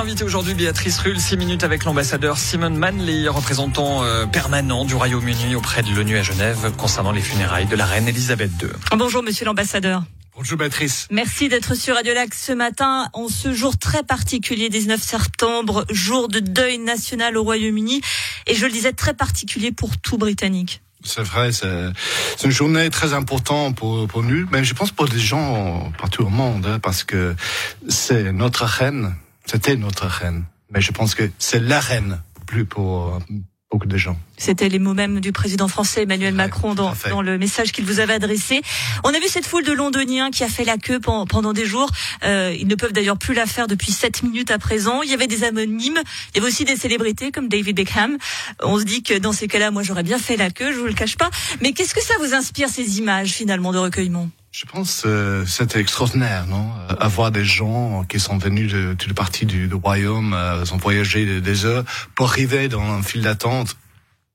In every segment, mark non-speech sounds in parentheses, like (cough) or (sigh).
notre invité aujourd'hui, Béatrice Rull, 6 minutes avec l'ambassadeur Simon Manley, représentant euh, permanent du Royaume-Uni auprès de l'ONU à Genève concernant les funérailles de la reine Elisabeth II. Bonjour monsieur l'ambassadeur. Bonjour Béatrice. Merci d'être sur Radio Lac ce matin en ce jour très particulier, 19 septembre, jour de deuil national au Royaume-Uni et je le disais très particulier pour tout Britannique. C'est vrai, c'est une journée très importante pour, pour nous, mais je pense pour les gens partout au monde, hein, parce que c'est notre reine, c'était notre reine, mais je pense que c'est la reine, plus pour beaucoup de gens. C'était les mots même du président français Emmanuel Macron dans, dans le message qu'il vous avait adressé. On a vu cette foule de Londoniens qui a fait la queue pendant des jours. Euh, ils ne peuvent d'ailleurs plus la faire depuis 7 minutes à présent. Il y avait des anonymes, il y avait aussi des célébrités comme David Beckham. On se dit que dans ces cas-là, moi j'aurais bien fait la queue, je vous le cache pas. Mais qu'est-ce que ça vous inspire ces images finalement de recueillement? Je pense que euh, c'était extraordinaire, non? Euh, Avoir des gens qui sont venus de toutes les parties du, du royaume, euh, ont voyagé des heures pour arriver dans un fil d'attente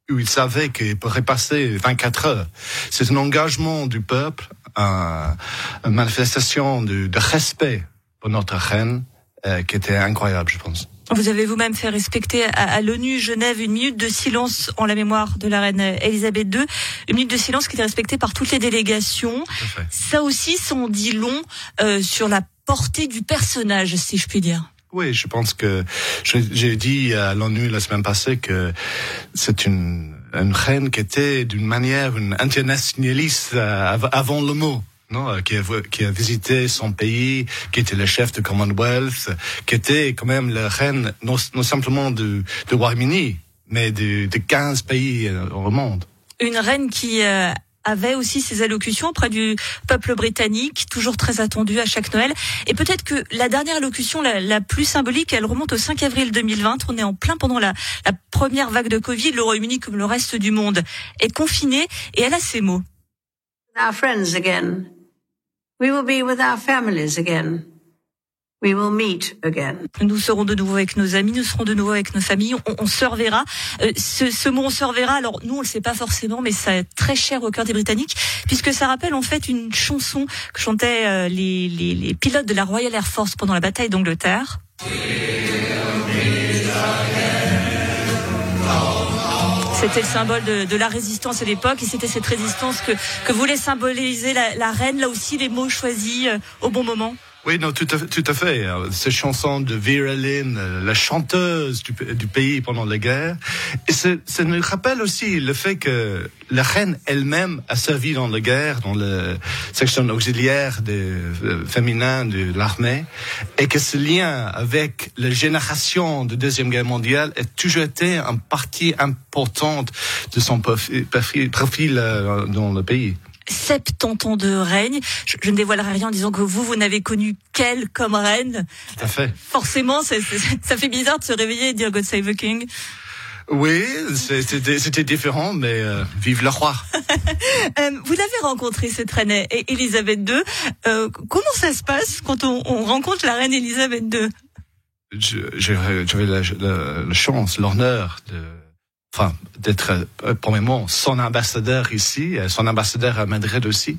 où ils savaient qu'ils pourraient passer 24 heures. C'est un engagement du peuple, un, une manifestation de, de, respect pour notre reine euh, qui était incroyable, je pense. Vous avez vous-même fait respecter à, l'ONU Genève une minute de silence en la mémoire de la reine Elisabeth II, une minute de silence qui était respectée par toutes les délégations. Ça aussi, s'en dit long euh, sur la portée du personnage, si je puis dire. Oui, je pense que j'ai dit à l'ONU la semaine passée que c'est une, une reine qui était d'une manière une internationaliste euh, avant le mot non, euh, qui a, qui a visité son pays, qui était le chef du Commonwealth, qui était quand même la reine non, non simplement du, du Royaume-Uni, mais de, de 15 pays euh, au monde. Une reine qui euh, avait aussi ses allocutions auprès du peuple britannique, toujours très attendue à chaque Noël. Et peut-être que la dernière allocution, la, la, plus symbolique, elle remonte au 5 avril 2020. On est en plein pendant la, la première vague de Covid. Le Royaume-Uni, comme le reste du monde, est confiné. Et elle a ces mots. Our friends again. We will be with our families again. We will meet again. Nous serons de nouveau avec nos amis, nous serons de nouveau avec nos familles, on, on se reverra. Euh, ce, ce, mot on se reverra, alors nous on le sait pas forcément, mais ça est très cher au cœur des Britanniques, puisque ça rappelle en fait une chanson que chantaient euh, les, les, les pilotes de la Royal Air Force pendant la bataille d'Angleterre. C'était le symbole de, la résistance à l'époque et c'était cette résistance que, que voulait symboliser la, la, reine. Là aussi, les mots choisis euh, au bon moment. Oui, non, tout à, tout à fait. Ces chansons de Vera Lynn, la chanteuse du, pays pendant la guerre, et ça nous rappelle aussi le fait que la reine elle-même a servi dans la guerre, dans la section auxiliaire des euh, féminin de l'armée, et que ce lien avec la génération de deuxième guerre mondiale a toujours été une partie importante de son profil, profil euh, dans le pays. 70 ans de règne. Je, je, ne dévoilerai rien en disant que vous, vous n'avez connu qu'elle comme reine. Tout à fait. Forcément, c est, c est, ça fait bizarre de se réveiller et dire God Save the King. Oui, c'était différent, mais euh, vive le roi. (laughs) euh, vous avez rencontré cette reine Elisabeth II. Euh, comment ça se passe quand on, on rencontre la reine Elisabeth II J'avais la, la, la chance, l'honneur de enfin, d'être, euh, premièrement, son ambassadeur ici, euh, son ambassadeur à Madrid aussi.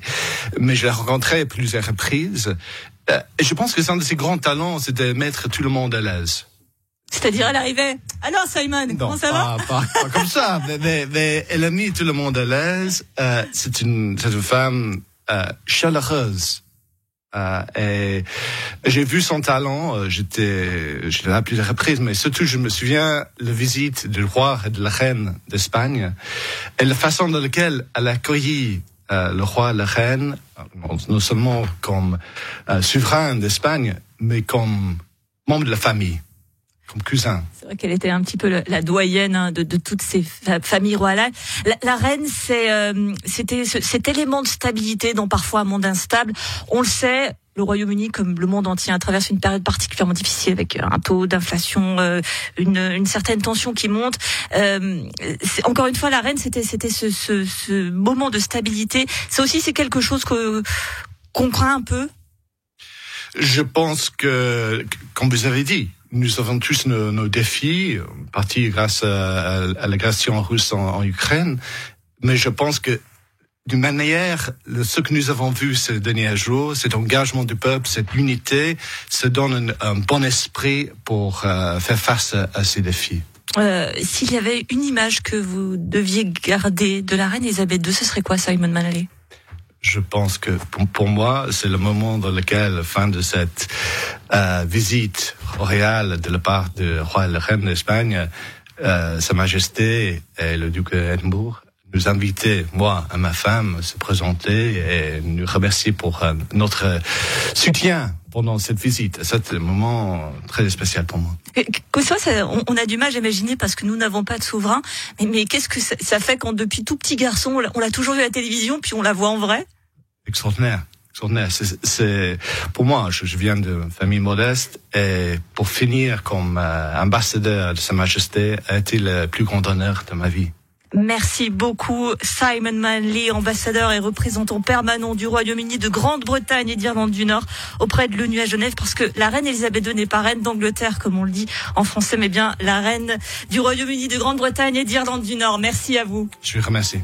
Mais je l'ai rencontré à plusieurs reprises. Euh, et je pense que c'est un de ses grands talents, c'est de mettre tout le monde à l'aise. C'est-à-dire, elle arrivait. Alors, Simon, non, comment ça pas, va pas, pas comme ça, mais, mais, mais, elle a mis tout le monde à l'aise. Euh, c'est une, c'est une femme euh, chaleureuse. Euh, et j'ai vu son talent. Euh, j'étais, là à plusieurs reprises, mais surtout je me souviens la visite du roi et de la reine d'Espagne et la façon dans laquelle elle a accueilli euh, le roi et la reine, non seulement comme euh, souverain d'Espagne, mais comme membre de la famille comme cousin. C'est vrai qu'elle était un petit peu la doyenne hein, de, de, toutes ces familles royales. La, la reine, c'est euh, c'était cet élément de stabilité dans parfois un monde instable. On le sait. Le Royaume-Uni, comme le monde entier, traverse une période particulièrement difficile avec un taux d'inflation, euh, une, une, certaine tension qui monte. Euh, encore une fois, la reine, c'était c'était ce, ce, ce, moment de stabilité. Ça aussi, c'est quelque chose que qu'on craint un peu? Je pense que, comme vous avez dit, nous avons tous nos, nos défis, partie grâce à, à, à l'agression russe en, en, Ukraine, mais je pense que d'une manière, ce que nous avons vu ces derniers jours, cet engagement du peuple, cette unité, se donne un, un bon esprit pour euh, faire face à, à ces défis. Euh, S'il y avait une image que vous deviez garder de la reine Elisabeth II, ce serait quoi, Simon Manley je pense que pour, pour moi, c'est le moment dans lequel, fin de cette euh, visite royale de la part du roi et la reine d'Espagne, euh, Sa Majesté et le duc d'Edimbourg nous inviter, moi et ma femme, se présenter et nous remercier pour euh, notre soutien pendant cette visite. C'est un moment très spécial pour moi. Que soit, ça, on, on, a du mal à imaginer parce que nous n'avons pas de souverain. Mais, mais qu'est-ce que ça, ça, fait quand depuis tout petit garçon, on l'a toujours vu à la télévision, puis on la voit en vrai? Extraordinaire. Extraordinaire. C'est, pour moi, je, je viens d'une famille modeste et pour finir comme euh, ambassadeur de Sa Majesté a été le plus grand honneur de ma vie. Merci beaucoup Simon Manley, ambassadeur et représentant permanent du Royaume-Uni, de Grande-Bretagne et d'Irlande du Nord auprès de l'ONU à Genève parce que la reine Elisabeth II n'est pas reine d'Angleterre comme on le dit en français mais bien la reine du Royaume-Uni, de Grande-Bretagne et d'Irlande du Nord. Merci à vous. Je vous remercie.